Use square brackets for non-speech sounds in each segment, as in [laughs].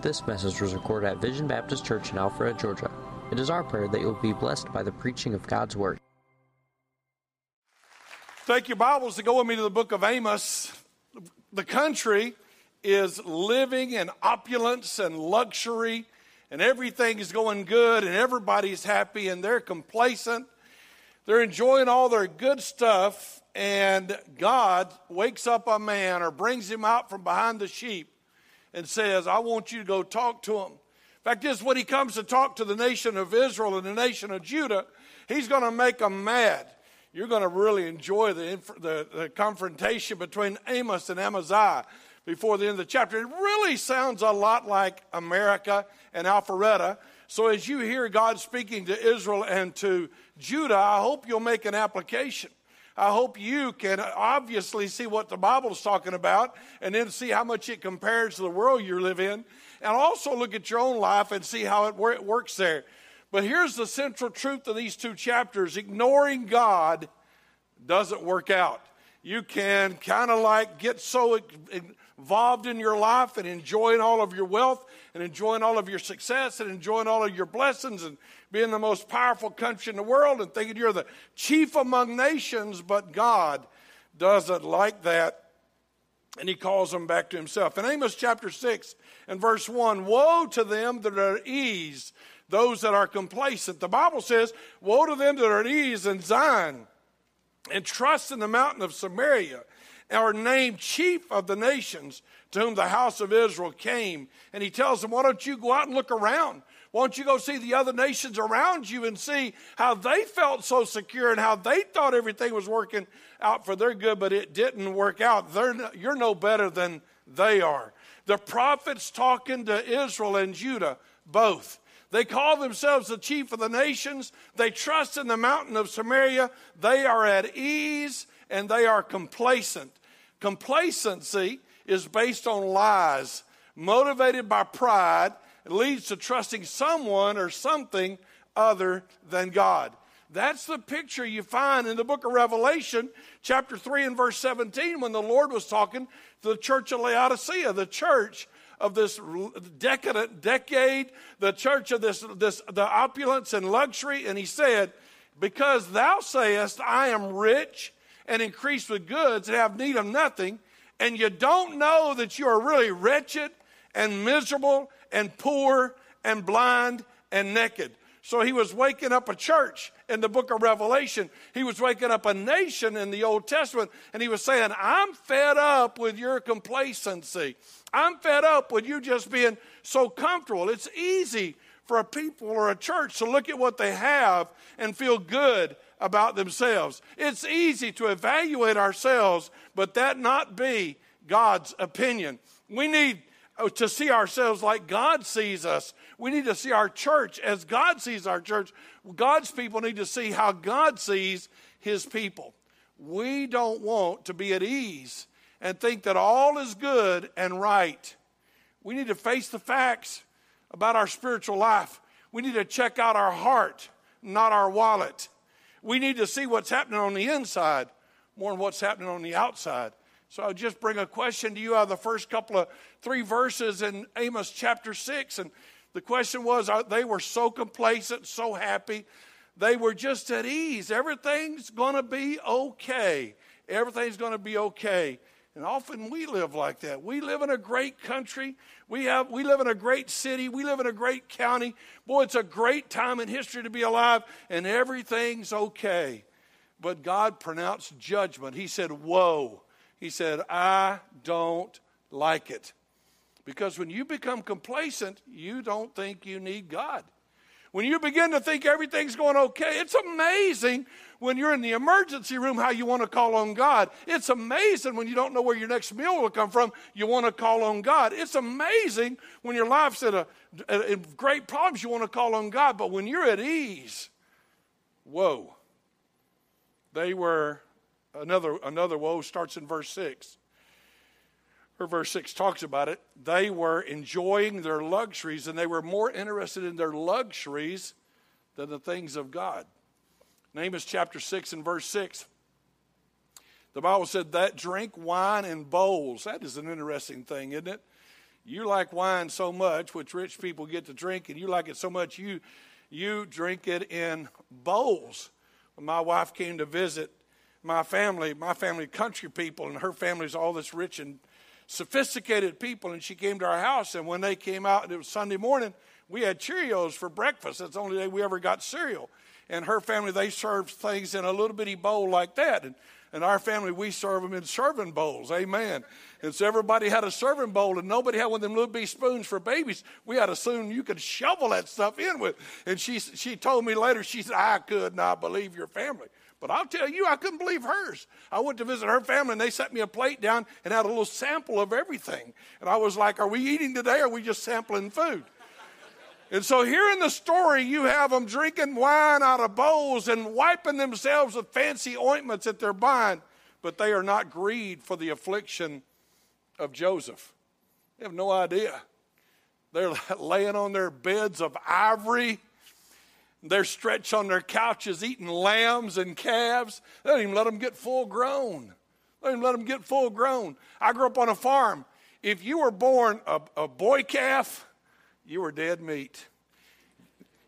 This message was recorded at Vision Baptist Church in Alpharetta, Georgia. It is our prayer that you will be blessed by the preaching of God's Word. Take your Bibles to go with me to the book of Amos. The country is living in opulence and luxury, and everything is going good, and everybody's happy, and they're complacent. They're enjoying all their good stuff, and God wakes up a man or brings him out from behind the sheep and says, I want you to go talk to him. In fact is, when he comes to talk to the nation of Israel and the nation of Judah, he's going to make them mad. You're going to really enjoy the, the, the confrontation between Amos and Amaziah before the end of the chapter. It really sounds a lot like America and Alpharetta. So as you hear God speaking to Israel and to Judah, I hope you'll make an application. I hope you can obviously see what the Bible is talking about and then see how much it compares to the world you live in. And also look at your own life and see how it, it works there. But here's the central truth of these two chapters ignoring God doesn't work out. You can kind of like get so involved in your life and enjoying all of your wealth and enjoying all of your success and enjoying all of your blessings and being the most powerful country in the world and thinking you're the chief among nations, but God doesn't like that. And he calls them back to himself. In Amos chapter 6 and verse 1, woe to them that are at ease, those that are complacent. The Bible says, woe to them that are at ease in Zion and trust in the mountain of Samaria are named chief of the nations to whom the house of Israel came. And he tells them, Why don't you go out and look around? Why don't you go see the other nations around you and see how they felt so secure and how they thought everything was working out for their good, but it didn't work out? No, you're no better than they are. The prophets talking to Israel and Judah, both. They call themselves the chief of the nations. They trust in the mountain of Samaria. They are at ease and they are complacent. Complacency is based on lies, motivated by pride, leads to trusting someone or something other than God. That's the picture you find in the book of Revelation, chapter 3 and verse 17, when the Lord was talking to the church of Laodicea, the church of this decadent decade, the church of this, this the opulence and luxury, and he said, Because thou sayest, I am rich and increased with goods and have need of nothing, and you don't know that you are really wretched and miserable and poor and blind and naked. So he was waking up a church in the book of Revelation. He was waking up a nation in the Old Testament, and he was saying, I'm fed up with your complacency. I'm fed up with you just being so comfortable. It's easy for a people or a church to look at what they have and feel good about themselves. It's easy to evaluate ourselves, but that not be God's opinion. We need uh, to see ourselves like God sees us. We need to see our church as God sees our church. God's people need to see how God sees his people. We don't want to be at ease and think that all is good and right. We need to face the facts about our spiritual life. We need to check out our heart, not our wallet. We need to see what's happening on the inside more than what's happening on the outside. So I'll just bring a question to you out of the first couple of three verses in Amos chapter 6. And the question was uh, they were so complacent, so happy. They were just at ease. Everything's going to be okay. Everything's going to be okay. And often we live like that. We live in a great country. We, have, we live in a great city. We live in a great county. Boy, it's a great time in history to be alive, and everything's okay. But God pronounced judgment. He said, Woe. He said, I don't like it. Because when you become complacent, you don't think you need God. When you begin to think everything's going okay, it's amazing when you're in the emergency room how you want to call on God. It's amazing when you don't know where your next meal will come from, you want to call on God. It's amazing when your life's a, a great problems, you want to call on God. But when you're at ease, whoa. They were another another woe starts in verse 6 or verse 6 talks about it. They were enjoying their luxuries and they were more interested in their luxuries than the things of god. Amos chapter 6 and verse 6 the bible said that drink wine in bowls. That is an interesting thing isn't it? You like wine so much, which rich people get to drink, and you like it so much you you drink it in bowls. When my wife came to visit my family, my family country people, and her family's all this rich and sophisticated people, and she came to our house, and when they came out, and it was Sunday morning, we had Cheerios for breakfast. That's the only day we ever got cereal. And her family, they served things in a little bitty bowl like that. And in our family, we serve them in serving bowls. Amen. And so everybody had a serving bowl, and nobody had one of them little bitty spoons for babies. We had a spoon you could shovel that stuff in with. And she, she told me later, she said, I could not believe your family. But I'll tell you, I couldn't believe hers. I went to visit her family, and they set me a plate down and had a little sample of everything. And I was like, Are we eating today, or are we just sampling food? And so here in the story, you have them drinking wine out of bowls and wiping themselves with fancy ointments that they're buying, but they are not grieved for the affliction of Joseph. They have no idea. They're [laughs] laying on their beds of ivory. They're stretched on their couches eating lambs and calves. They don't even let them get full grown. They don't even let them get full grown. I grew up on a farm. If you were born a, a boy calf, you were dead meat.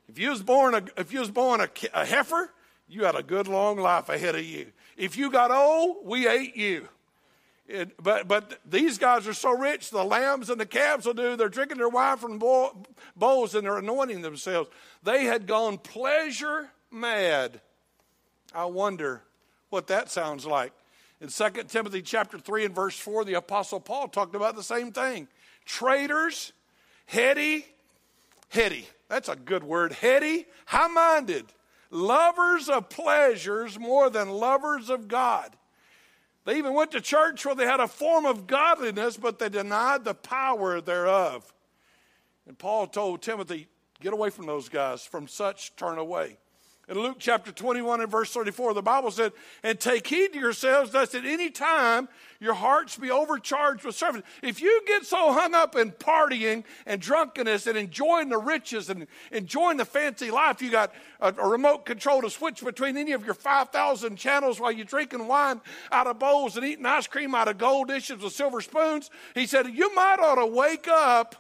If you was born a, if you was born a, a heifer, you had a good long life ahead of you. If you got old, we ate you. It, but but these guys are so rich, the lambs and the calves will do. They're drinking their wine from bowls and they're anointing themselves. They had gone pleasure mad. I wonder what that sounds like. In 2 Timothy chapter 3 and verse 4, the apostle Paul talked about the same thing. Traitors heady, heady, that's a good word, heady, high minded, lovers of pleasures more than lovers of God. They even went to church where they had a form of godliness, but they denied the power thereof. And Paul told Timothy, Get away from those guys, from such turn away. In Luke chapter 21 and verse 34, the Bible said, And take heed to yourselves, lest at any time your hearts be overcharged with service. If you get so hung up in partying and drunkenness and enjoying the riches and enjoying the fancy life, you got a, a remote control to switch between any of your 5,000 channels while you're drinking wine out of bowls and eating ice cream out of gold dishes with silver spoons. He said, You might ought to wake up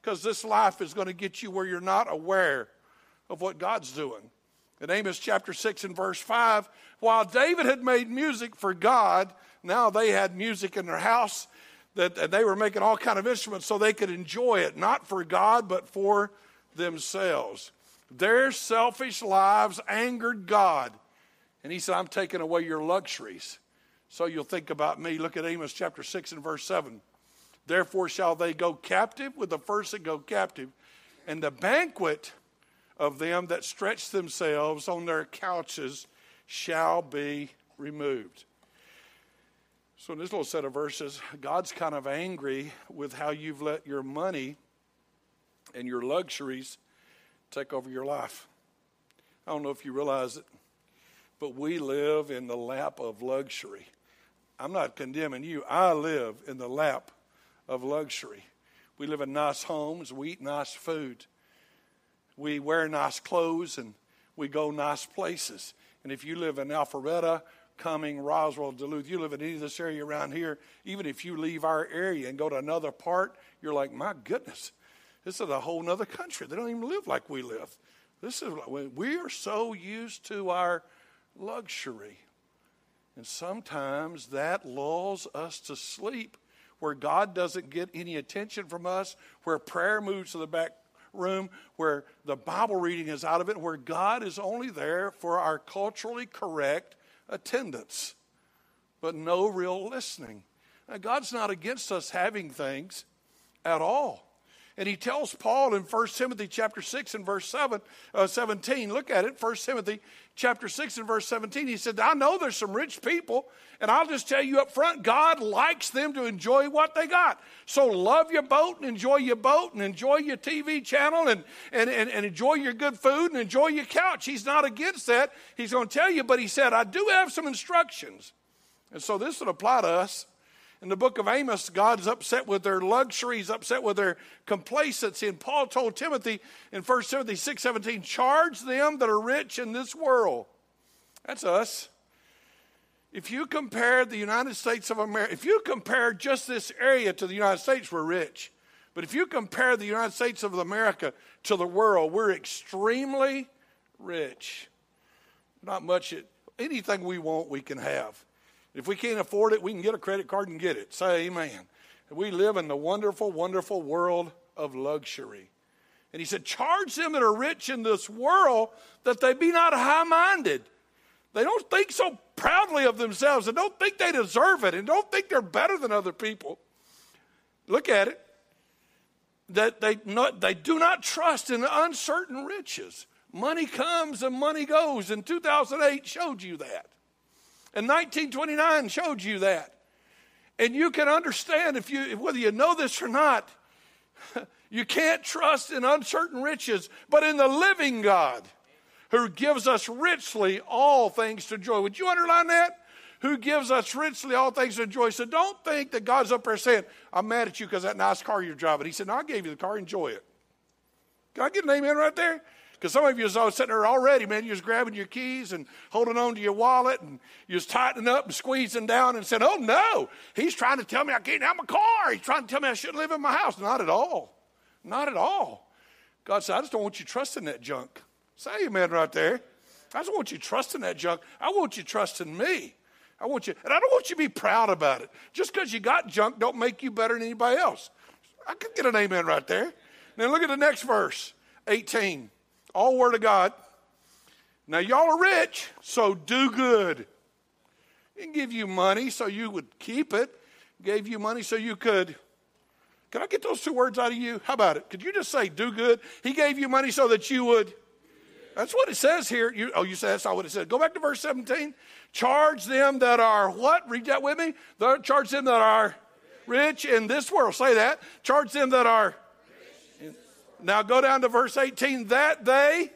because this life is going to get you where you're not aware of what God's doing in Amos chapter 6 and verse 5, while David had made music for God, now they had music in their house that and they were making all kind of instruments so they could enjoy it, not for God, but for themselves. Their selfish lives angered God. And he said, I'm taking away your luxuries. So you'll think about me. Look at Amos chapter 6 and verse 7. Therefore shall they go captive with the first that go captive, and the banquet of them that stretch themselves on their couches shall be removed. So, in this little set of verses, God's kind of angry with how you've let your money and your luxuries take over your life. I don't know if you realize it, but we live in the lap of luxury. I'm not condemning you, I live in the lap of luxury. We live in nice homes, we eat nice food we wear nice clothes and we go nice places. And if you live in Alpharetta, Cumming, Roswell, Duluth, you live in any of this area around here, even if you leave our area and go to another part, you're like, my goodness, this is a whole other country. They don't even live like we live. This is we are so used to our luxury. And sometimes that lulls us to sleep where God doesn't get any attention from us, where prayer moves to the back room where the Bible reading is out of it, where God is only there for our culturally correct attendance, but no real listening. Now, God's not against us having things at all. And he tells Paul in 1 Timothy chapter 6 and verse 7, uh, 17, look at it, 1 Timothy chapter 6 and verse 17. He said, I know there's some rich people, and I'll just tell you up front, God likes them to enjoy what they got. So love your boat and enjoy your boat and enjoy your TV channel and, and, and, and enjoy your good food and enjoy your couch. He's not against that. He's going to tell you, but he said, I do have some instructions. And so this would apply to us in the book of Amos, God's upset with their luxuries, upset with their complacency. And Paul told Timothy in 1 Timothy 6 17, charge them that are rich in this world. That's us. If you compare the United States of America, if you compare just this area to the United States, we're rich. But if you compare the United States of America to the world, we're extremely rich. Not much, anything we want, we can have. If we can't afford it, we can get a credit card and get it. Say amen. We live in the wonderful, wonderful world of luxury. And he said, Charge them that are rich in this world that they be not high minded. They don't think so proudly of themselves and don't think they deserve it and don't think they're better than other people. Look at it. That they, not, they do not trust in uncertain riches. Money comes and money goes, and 2008 showed you that. And 1929 showed you that. And you can understand if you whether you know this or not, [laughs] you can't trust in uncertain riches, but in the living God who gives us richly all things to joy. Would you underline that? Who gives us richly all things to joy. So don't think that God's up there saying, I'm mad at you because that nice car you're driving. He said, No, I gave you the car, enjoy it. Can I get an amen right there? Because some of you are sitting there already, man, you're grabbing your keys and holding on to your wallet and you're tightening up and squeezing down and saying, Oh no, he's trying to tell me I can't have my car. He's trying to tell me I shouldn't live in my house. Not at all. Not at all. God said, I just don't want you trusting that junk. Say amen right there. I just want you trusting that junk. I want you trusting me. I want you, and I don't want you to be proud about it. Just because you got junk don't make you better than anybody else. I could get an amen right there. Now look at the next verse, 18. All word of God. Now y'all are rich, so do good. He give you money so you would keep it. Gave you money so you could. Can I get those two words out of you? How about it? Could you just say do good? He gave you money so that you would that's what it says here. You, oh, you said that's not what it said. Go back to verse 17. Charge them that are what? Read that with me. Charge them that are rich in this world. Say that. Charge them that are. Now go down to verse 18. That they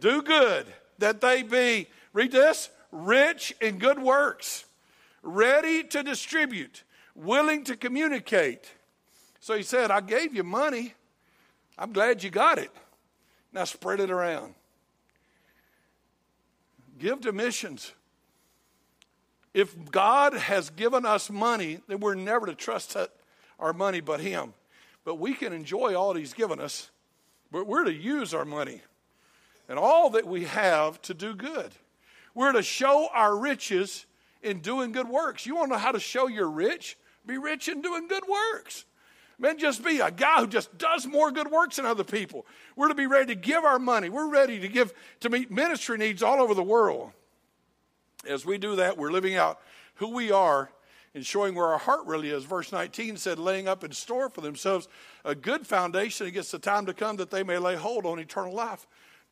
do good. That they be, read this, rich in good works, ready to distribute, willing to communicate. So he said, I gave you money. I'm glad you got it. Now spread it around. Give to missions. If God has given us money, then we're never to trust our money but Him. But we can enjoy all He's given us, but we're to use our money and all that we have to do good. We're to show our riches in doing good works. You want to know how to show you're rich? Be rich in doing good works. Man, just be a guy who just does more good works than other people. We're to be ready to give our money. We're ready to give to meet ministry needs all over the world. As we do that, we're living out who we are and showing where our heart really is. Verse 19 said, laying up in store for themselves a good foundation against the time to come that they may lay hold on eternal life.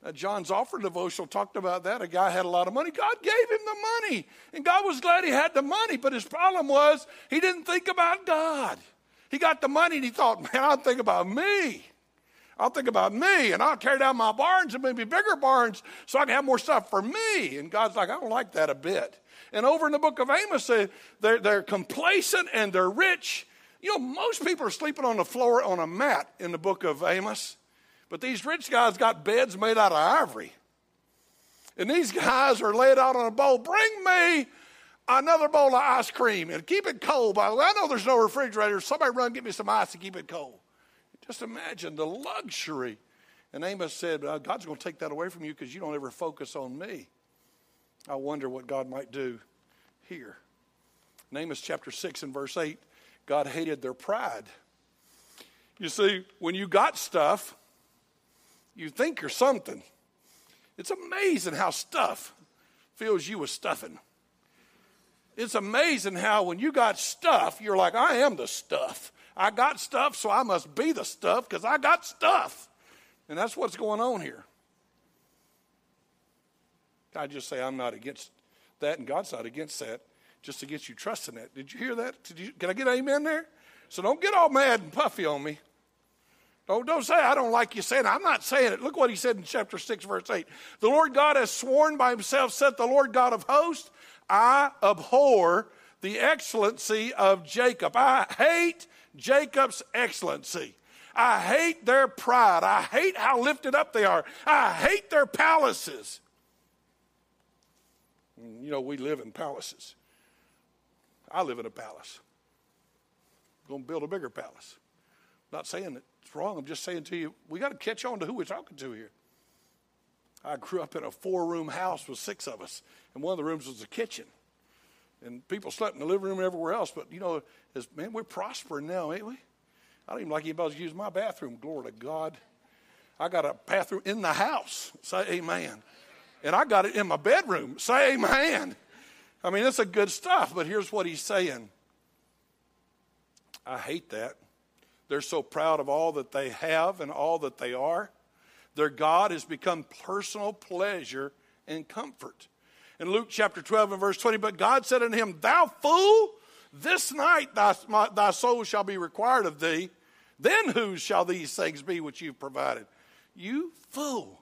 Now, John's offering devotional talked about that. A guy had a lot of money. God gave him the money, and God was glad he had the money, but his problem was he didn't think about God. He got the money and he thought, man, I'll think about me. I'll think about me and I'll tear down my barns and maybe bigger barns so I can have more stuff for me. And God's like, I don't like that a bit. And over in the book of Amos, they, they're, they're complacent and they're rich. You know, most people are sleeping on the floor on a mat in the book of Amos, but these rich guys got beds made out of ivory. And these guys are laid out on a bowl. Bring me another bowl of ice cream and keep it cold. By the way, I know there's no refrigerator. Somebody run get me some ice to keep it cold. Just imagine the luxury. And Amos said, God's going to take that away from you because you don't ever focus on me. I wonder what God might do here. Amos chapter 6 and verse 8, God hated their pride. You see, when you got stuff, you think you're something. It's amazing how stuff fills you with stuffing. It's amazing how when you got stuff, you're like, I am the stuff. I got stuff, so I must be the stuff because I got stuff. And that's what's going on here. I just say I'm not against that, and God's not against that, just against you trusting that. Did you hear that? Did You, can I get amen there? So don't get all mad and puffy on me. Don't, don't say I don't like you saying it. I'm not saying it. Look what he said in chapter 6, verse 8. The Lord God has sworn by himself, said the Lord God of hosts, I abhor the excellency of Jacob. I hate Jacob's excellency. I hate their pride. I hate how lifted up they are. I hate their palaces. You know, we live in palaces. I live in a palace. I'm going to build a bigger palace. not saying it's wrong. I'm just saying to you, we got to catch on to who we're talking to here. I grew up in a four room house with six of us, and one of the rooms was the kitchen. And people slept in the living room and everywhere else. But, you know, as, man, we're prospering now, ain't we? I don't even like anybody to use my bathroom. Glory to God. I got a bathroom in the house. Say amen. And I got it in my bedroom. Say amen. I mean, it's a good stuff. But here's what he's saying I hate that. They're so proud of all that they have and all that they are. Their God has become personal pleasure and comfort. In Luke chapter 12 and verse 20, but God said unto him, Thou fool, this night thy, my, thy soul shall be required of thee. Then whose shall these things be which you've provided? You fool.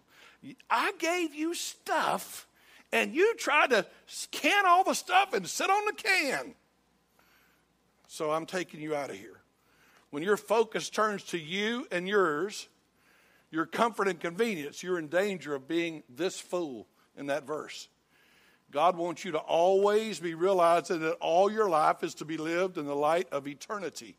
I gave you stuff, and you tried to can all the stuff and sit on the can. So I'm taking you out of here. When your focus turns to you and yours, your comfort and convenience, you're in danger of being this fool in that verse. God wants you to always be realizing that all your life is to be lived in the light of eternity.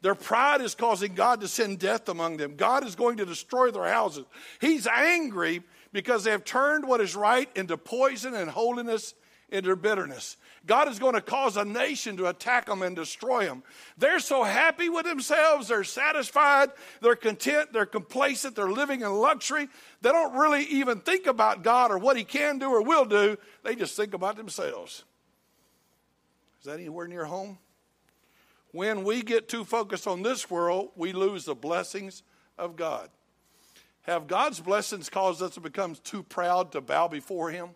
Their pride is causing God to send death among them. God is going to destroy their houses. He's angry because they have turned what is right into poison and holiness into bitterness. God is going to cause a nation to attack them and destroy them. They're so happy with themselves, they're satisfied, they're content, they're complacent, they're living in luxury. They don't really even think about God or what He can do or will do, they just think about themselves. Is that anywhere near home? When we get too focused on this world, we lose the blessings of God. Have God's blessings caused us to become too proud to bow before Him?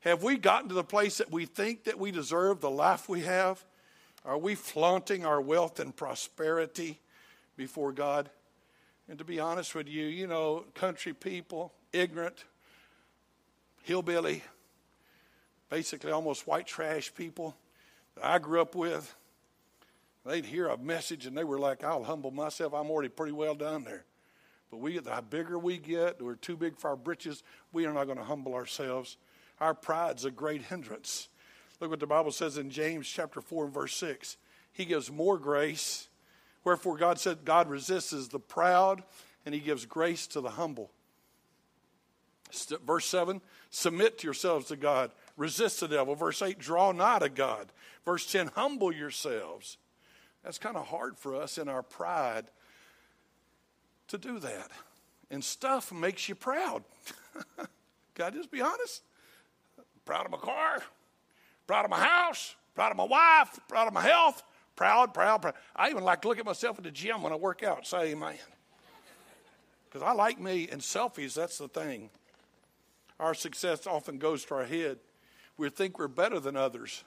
Have we gotten to the place that we think that we deserve the life we have? Are we flaunting our wealth and prosperity before God? And to be honest with you, you know, country people, ignorant, hillbilly, basically almost white trash people that I grew up with, they'd hear a message and they were like, I'll humble myself. I'm already pretty well done there. But we, the bigger we get, we're too big for our britches, we are not going to humble ourselves. Our pride's a great hindrance. Look what the Bible says in James chapter 4 and verse 6. He gives more grace. Wherefore God said, God resists the proud, and he gives grace to the humble. Verse 7, submit yourselves to God. Resist the devil. Verse 8, draw nigh to God. Verse 10, humble yourselves. That's kind of hard for us in our pride to do that. And stuff makes you proud. [laughs] I just be honest? proud of my car, proud of my house, proud of my wife, proud of my health, proud, proud, proud. I even like to look at myself at the gym when I work out. Say amen. Because I like me, and selfies, that's the thing. Our success often goes to our head. We think we're better than others.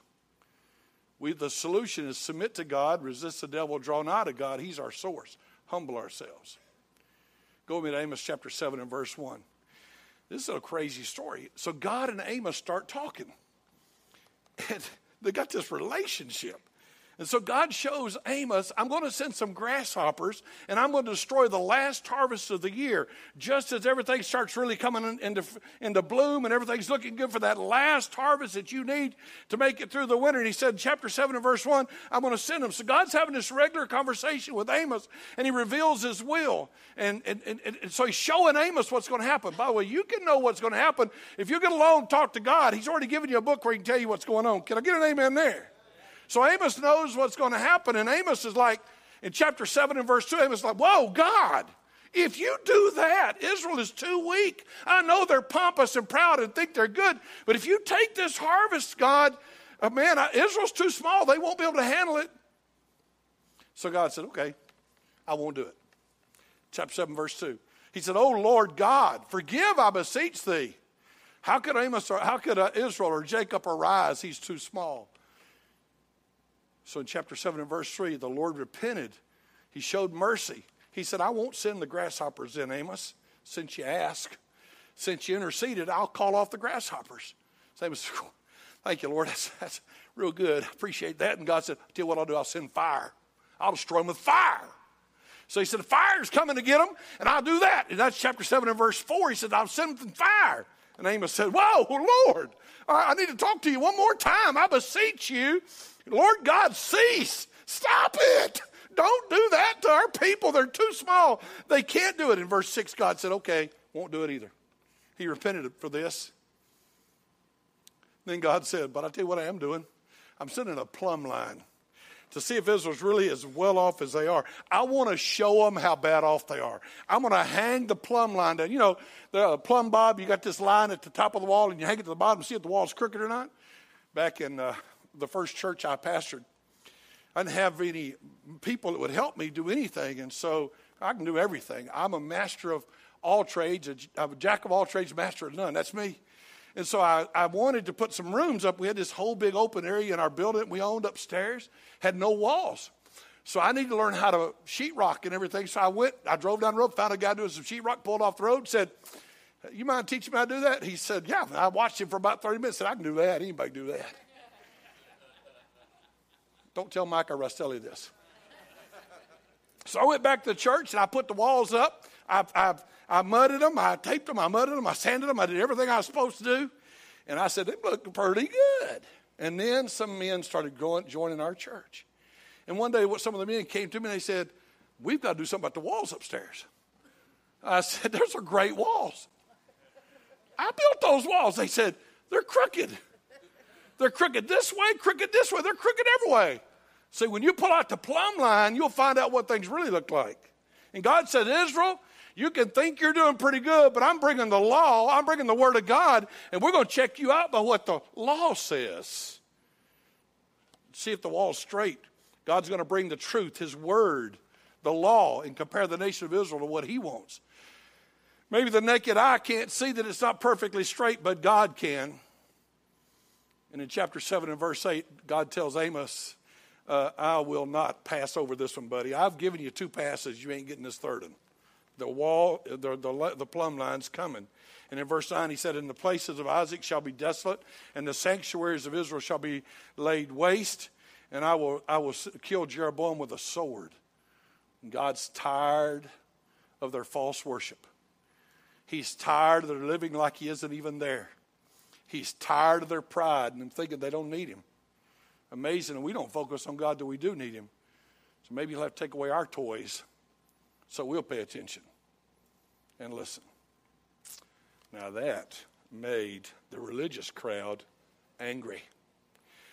We, the solution is submit to God, resist the devil, draw nigh to God. He's our source. Humble ourselves. Go with me to Amos chapter 7 and verse 1. This is a crazy story. So God and Amos start talking. [laughs] And they got this relationship. And so God shows Amos, I'm going to send some grasshoppers and I'm going to destroy the last harvest of the year. Just as everything starts really coming into, into bloom and everything's looking good for that last harvest that you need to make it through the winter. And he said, chapter 7 and verse 1, I'm going to send them. So God's having this regular conversation with Amos and he reveals his will. And, and, and, and so he's showing Amos what's going to happen. By the way, you can know what's going to happen if you get alone and talk to God. He's already given you a book where he can tell you what's going on. Can I get an amen there? So Amos knows what's going to happen. And Amos is like, in chapter 7 and verse 2, Amos is like, Whoa, God, if you do that, Israel is too weak. I know they're pompous and proud and think they're good, but if you take this harvest, God, uh, man, Israel's too small. They won't be able to handle it. So God said, Okay, I won't do it. Chapter 7, verse 2. He said, Oh Lord God, forgive, I beseech thee. How could Amos or how could uh, Israel or Jacob arise? He's too small. So in chapter 7 and verse 3, the Lord repented. He showed mercy. He said, I won't send the grasshoppers in, Amos, since you ask. Since you interceded, I'll call off the grasshoppers. So Amos Thank you, Lord. [laughs] That's, that's real good. I appreciate that. And God said, Tell you what I'll do. I'll send fire. I'll destroy them with fire. So he said, the Fire's coming to get them, and I'll do that. And that's chapter 7 and verse 4. He said, I'll send them fire. And Amos said, Whoa, Lord, I need to talk to you one more time. I beseech you Lord God, cease. Stop it. don't do that to our people. They're too small. They can't do it. In verse 6, God said, okay, won't do it either. He repented for this. Then God said, But I tell you what I am doing. I'm sending a plumb line to see if Israel's really as well off as they are. I want to show them how bad off they are. I'm going to hang the plumb line down. You know, the plumb bob, you got this line at the top of the wall and you hang it to the bottom, see if the wall's crooked or not. Back in uh, the first church I pastored, I didn't have any people that would help me do anything, and so I can do everything. I'm a master of all trades, a, a jack of all trades, master of none. That's me. And so I, I wanted to put some rooms up. We had this whole big open area in our building we owned upstairs, had no walls. So I need to learn how to sheetrock and everything. So I went, I drove down the road, found a guy doing some sheetrock, pulled off the road, said, You mind teaching me how to do that? He said, Yeah. I watched him for about 30 minutes, said, I can do that. Anybody can do that. Don't tell Micah Rastelli this. So I went back to the church and I put the walls up. I've, I've I mudded them, I taped them, I mudded them, I sanded them, I did everything I was supposed to do. And I said, they look pretty good. And then some men started going, joining our church. And one day, some of the men came to me and they said, We've got to do something about the walls upstairs. I said, Those are great walls. I built those walls. They said, They're crooked. They're crooked this way, crooked this way, they're crooked every way. See, when you pull out the plumb line, you'll find out what things really look like. And God said, Israel, you can think you're doing pretty good, but I'm bringing the law, I'm bringing the Word of God, and we're going to check you out by what the law says. See if the wall's straight. God's going to bring the truth, His Word, the law, and compare the nation of Israel to what He wants. Maybe the naked eye can't see that it's not perfectly straight, but God can. And in chapter 7 and verse 8, God tells Amos, uh, I will not pass over this one, buddy. I've given you two passes. You ain't getting this third one the wall, the, the, the plumb line's coming. And in verse 9, he said, And the places of Isaac shall be desolate, and the sanctuaries of Israel shall be laid waste, and I will, I will kill Jeroboam with a sword. And God's tired of their false worship. He's tired of their living like he isn't even there. He's tired of their pride and thinking they don't need him. Amazing, and we don't focus on God that we do need him. So maybe he'll have to take away our toys so we'll pay attention and listen. Now that made the religious crowd angry.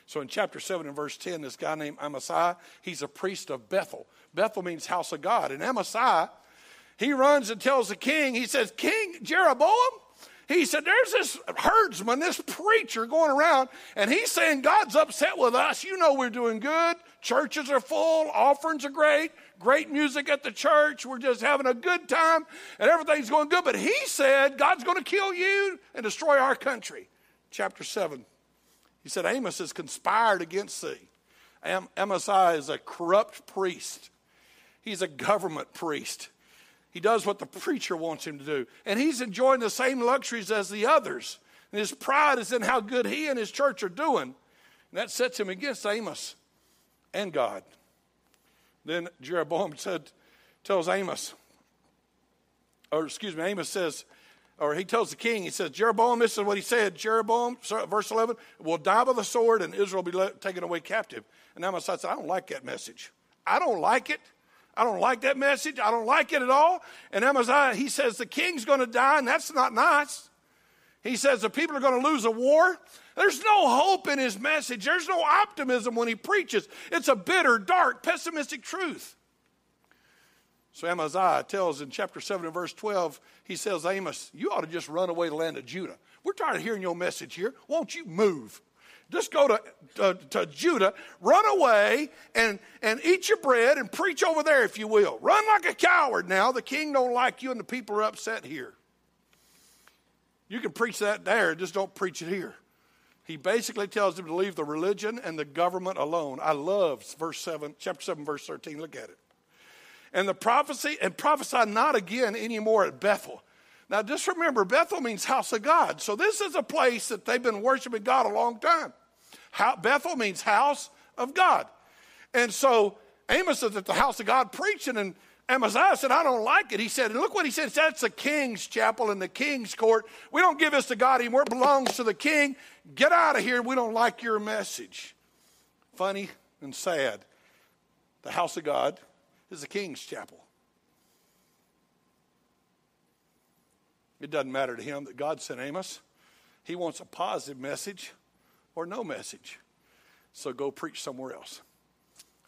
So in chapter 7 and verse 10, this guy named Amaziah, he's a priest of Bethel. Bethel means house of God. And Amaziah, he runs and tells the king, he says, King Jeroboam, he said, There's this herdsman, this preacher going around, and he's saying God's upset with us. You know we're doing good. Churches are full, offerings are great, great music at the church. We're just having a good time, and everything's going good. But he said God's going to kill you and destroy our country. Chapter 7. He said, Amos has conspired against thee. Am- is a corrupt priest, he's a government priest. He does what the preacher wants him to do. And he's enjoying the same luxuries as the others. And his pride is in how good he and his church are doing. And that sets him against Amos and God. Then Jeroboam said, tells Amos, or excuse me, Amos says, or he tells the king, he says, Jeroboam, this is what he said, Jeroboam, verse 11, will die by the sword and Israel will be taken away captive. And Amos said, I don't like that message. I don't like it. I don't like that message. I don't like it at all. And Amaziah, he says the king's going to die, and that's not nice. He says the people are going to lose a war. There's no hope in his message. There's no optimism when he preaches. It's a bitter, dark, pessimistic truth. So Amaziah tells in chapter 7 and verse 12, he says, Amos, you ought to just run away to the land of Judah. We're tired of hearing your message here. Won't you move? Just go to, to, to, Judah, run away and, and eat your bread and preach over there, if you will. Run like a coward now. The king don't like you and the people are upset here. You can preach that there, just don't preach it here. He basically tells them to leave the religion and the government alone. I love verse 7, chapter 7, verse 13. Look at it. And the prophecy, and prophesy not again anymore at Bethel now, just remember, Bethel means house of God. So, this is a place that they've been worshiping God a long time. How, Bethel means house of God. And so, Amos is at the house of God preaching, and Amaziah said, I don't like it. He said, and look what he said. That's the king's chapel in the king's court. We don't give this to God anymore. It belongs to the king. Get out of here. We don't like your message. Funny and sad. The house of God is a king's chapel. It doesn't matter to him that God sent Amos. He wants a positive message or no message. So go preach somewhere else.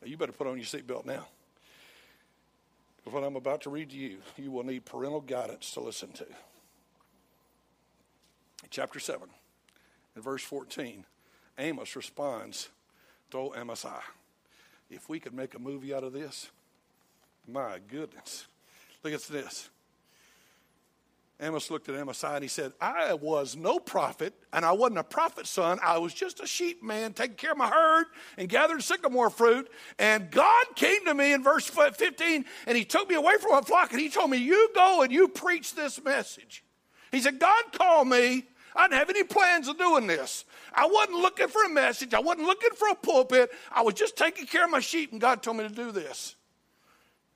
You better put on your seatbelt now. Because what I'm about to read to you, you will need parental guidance to listen to. Chapter 7, in verse 14, Amos responds to Amaziah. If we could make a movie out of this, my goodness. Look at this. Amos looked at Amaziah and he said, I was no prophet, and I wasn't a prophet's son. I was just a sheep man taking care of my herd and gathering sycamore fruit. And God came to me in verse 15 and he took me away from my flock and he told me, You go and you preach this message. He said, God called me. I didn't have any plans of doing this. I wasn't looking for a message. I wasn't looking for a pulpit. I was just taking care of my sheep, and God told me to do this.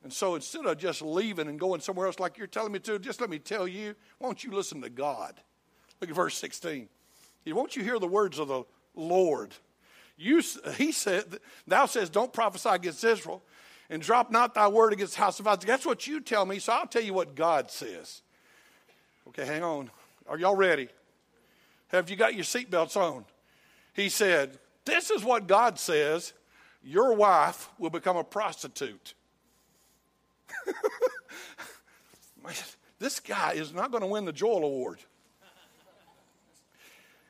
And so instead of just leaving and going somewhere else like you're telling me to, just let me tell you, won't you listen to God? Look at verse 16. Won't you hear the words of the Lord? You, he said, Thou says, Don't prophesy against Israel, and drop not thy word against the house of Isaac. That's what you tell me, so I'll tell you what God says. Okay, hang on. Are y'all ready? Have you got your seatbelts on? He said, This is what God says your wife will become a prostitute. [laughs] this guy is not going to win the Joel Award.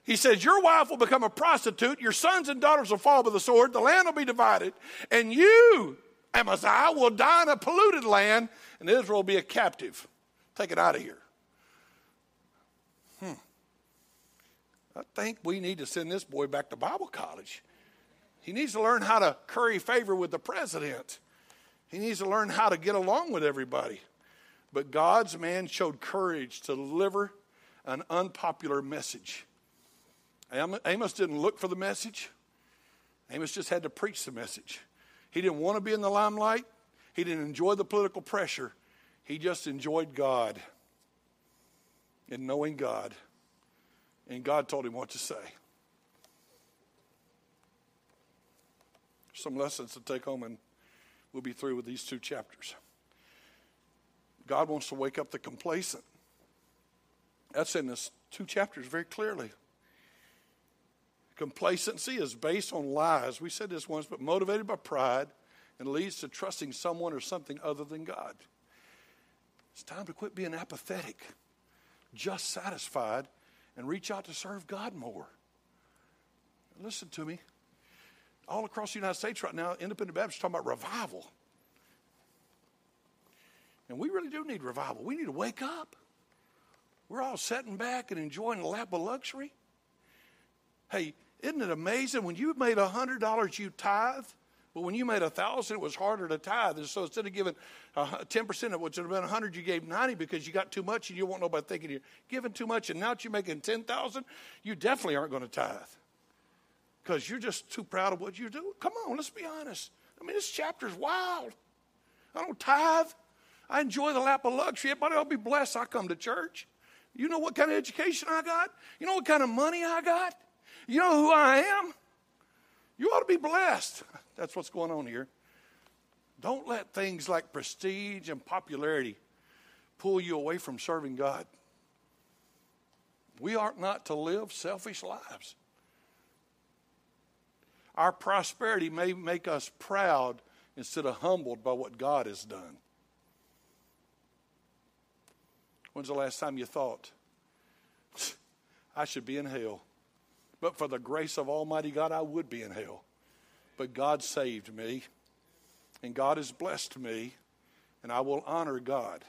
He says, Your wife will become a prostitute, your sons and daughters will fall by the sword, the land will be divided, and you, Amaziah, will die in a polluted land, and Israel will be a captive. Take it out of here. Hmm. I think we need to send this boy back to Bible college. He needs to learn how to curry favor with the president. He needs to learn how to get along with everybody. But God's man showed courage to deliver an unpopular message. Amos didn't look for the message, Amos just had to preach the message. He didn't want to be in the limelight, he didn't enjoy the political pressure. He just enjoyed God and knowing God. And God told him what to say. Some lessons to take home and we'll be through with these two chapters. God wants to wake up the complacent. That's in this two chapters very clearly. Complacency is based on lies. We said this once, but motivated by pride and leads to trusting someone or something other than God. It's time to quit being apathetic, just satisfied, and reach out to serve God more. Listen to me all across the United States right now, independent Baptists talking about revival. And we really do need revival. We need to wake up. We're all sitting back and enjoying a lap of luxury. Hey, isn't it amazing when you made $100 you tithe, but when you made a 1000 it was harder to tithe. And so instead of giving uh, 10% of what would have been 100 you gave 90 because you got too much and you want nobody thinking you're giving too much. And now that you're making 10000 you definitely aren't going to tithe because you're just too proud of what you do. Come on, let's be honest. I mean, this chapter's wild. I don't tithe. I enjoy the lap of luxury. Everybody will be blessed. I come to church. You know what kind of education I got? You know what kind of money I got? You know who I am? You ought to be blessed. [laughs] That's what's going on here. Don't let things like prestige and popularity pull you away from serving God. We are not to live selfish lives. Our prosperity may make us proud instead of humbled by what God has done. When's the last time you thought, I should be in hell? But for the grace of Almighty God, I would be in hell. But God saved me, and God has blessed me, and I will honor God.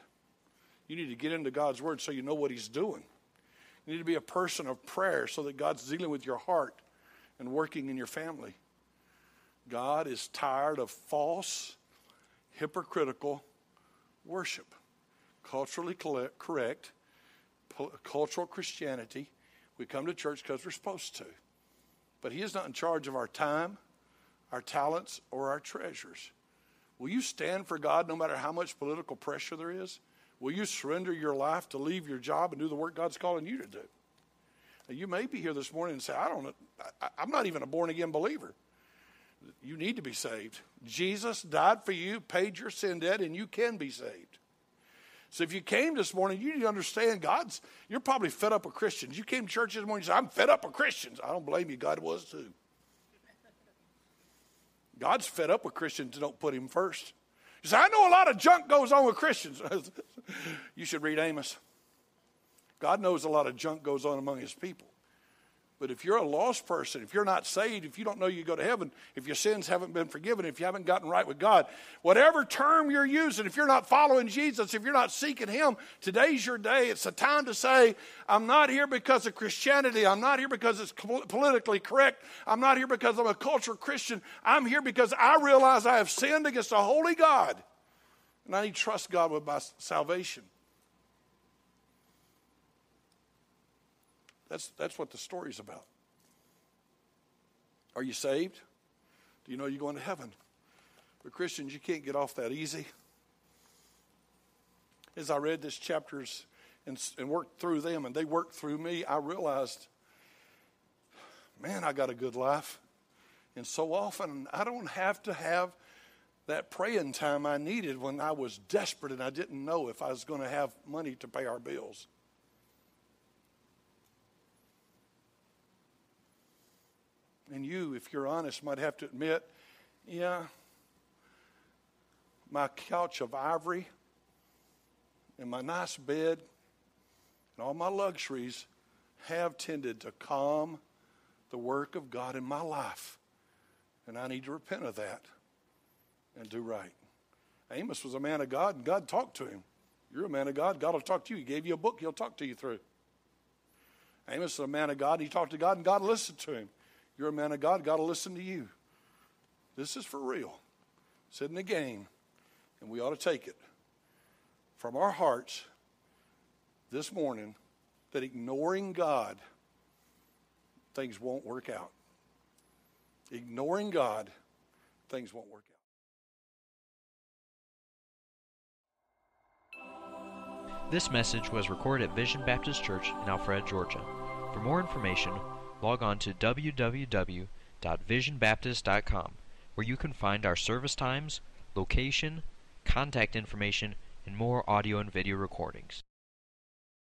You need to get into God's Word so you know what He's doing. You need to be a person of prayer so that God's dealing with your heart and working in your family. God is tired of false, hypocritical worship. Culturally correct, cultural Christianity. We come to church because we're supposed to. But He is not in charge of our time, our talents, or our treasures. Will you stand for God no matter how much political pressure there is? Will you surrender your life to leave your job and do the work God's calling you to do? Now, you may be here this morning and say, I don't I, I'm not even a born again believer. You need to be saved. Jesus died for you, paid your sin debt, and you can be saved. So if you came this morning, you need to understand God's, you're probably fed up with Christians. You came to church this morning, you said, I'm fed up with Christians. I don't blame you, God was too. God's fed up with Christians don't put him first. You say, I know a lot of junk goes on with Christians. [laughs] you should read Amos. God knows a lot of junk goes on among his people. But if you're a lost person, if you're not saved, if you don't know you go to heaven, if your sins haven't been forgiven, if you haven't gotten right with God, whatever term you're using, if you're not following Jesus, if you're not seeking Him, today's your day. It's a time to say, I'm not here because of Christianity. I'm not here because it's politically correct. I'm not here because I'm a cultural Christian. I'm here because I realize I have sinned against a holy God. And I need to trust God with my salvation. That's, that's what the story's about. Are you saved? Do you know you're going to heaven? But Christians, you can't get off that easy. As I read this chapters and, and worked through them, and they worked through me, I realized, man, I got a good life. And so often, I don't have to have that praying time I needed when I was desperate and I didn't know if I was going to have money to pay our bills. And you, if you're honest, might have to admit, yeah, my couch of ivory and my nice bed and all my luxuries have tended to calm the work of God in my life. And I need to repent of that and do right. Amos was a man of God, and God talked to him. You're a man of God, God will talk to you. He gave you a book, He'll talk to you through. Amos was a man of God, he talked to God, and God listened to him. You're a man of God, God will listen to you. This is for real. It's in the game, and we ought to take it from our hearts this morning that ignoring God, things won't work out. Ignoring God, things won't work out. This message was recorded at Vision Baptist Church in Alpharetta, Georgia. For more information, log on to www.visionbaptist.com where you can find our service times, location, contact information, and more audio and video recordings.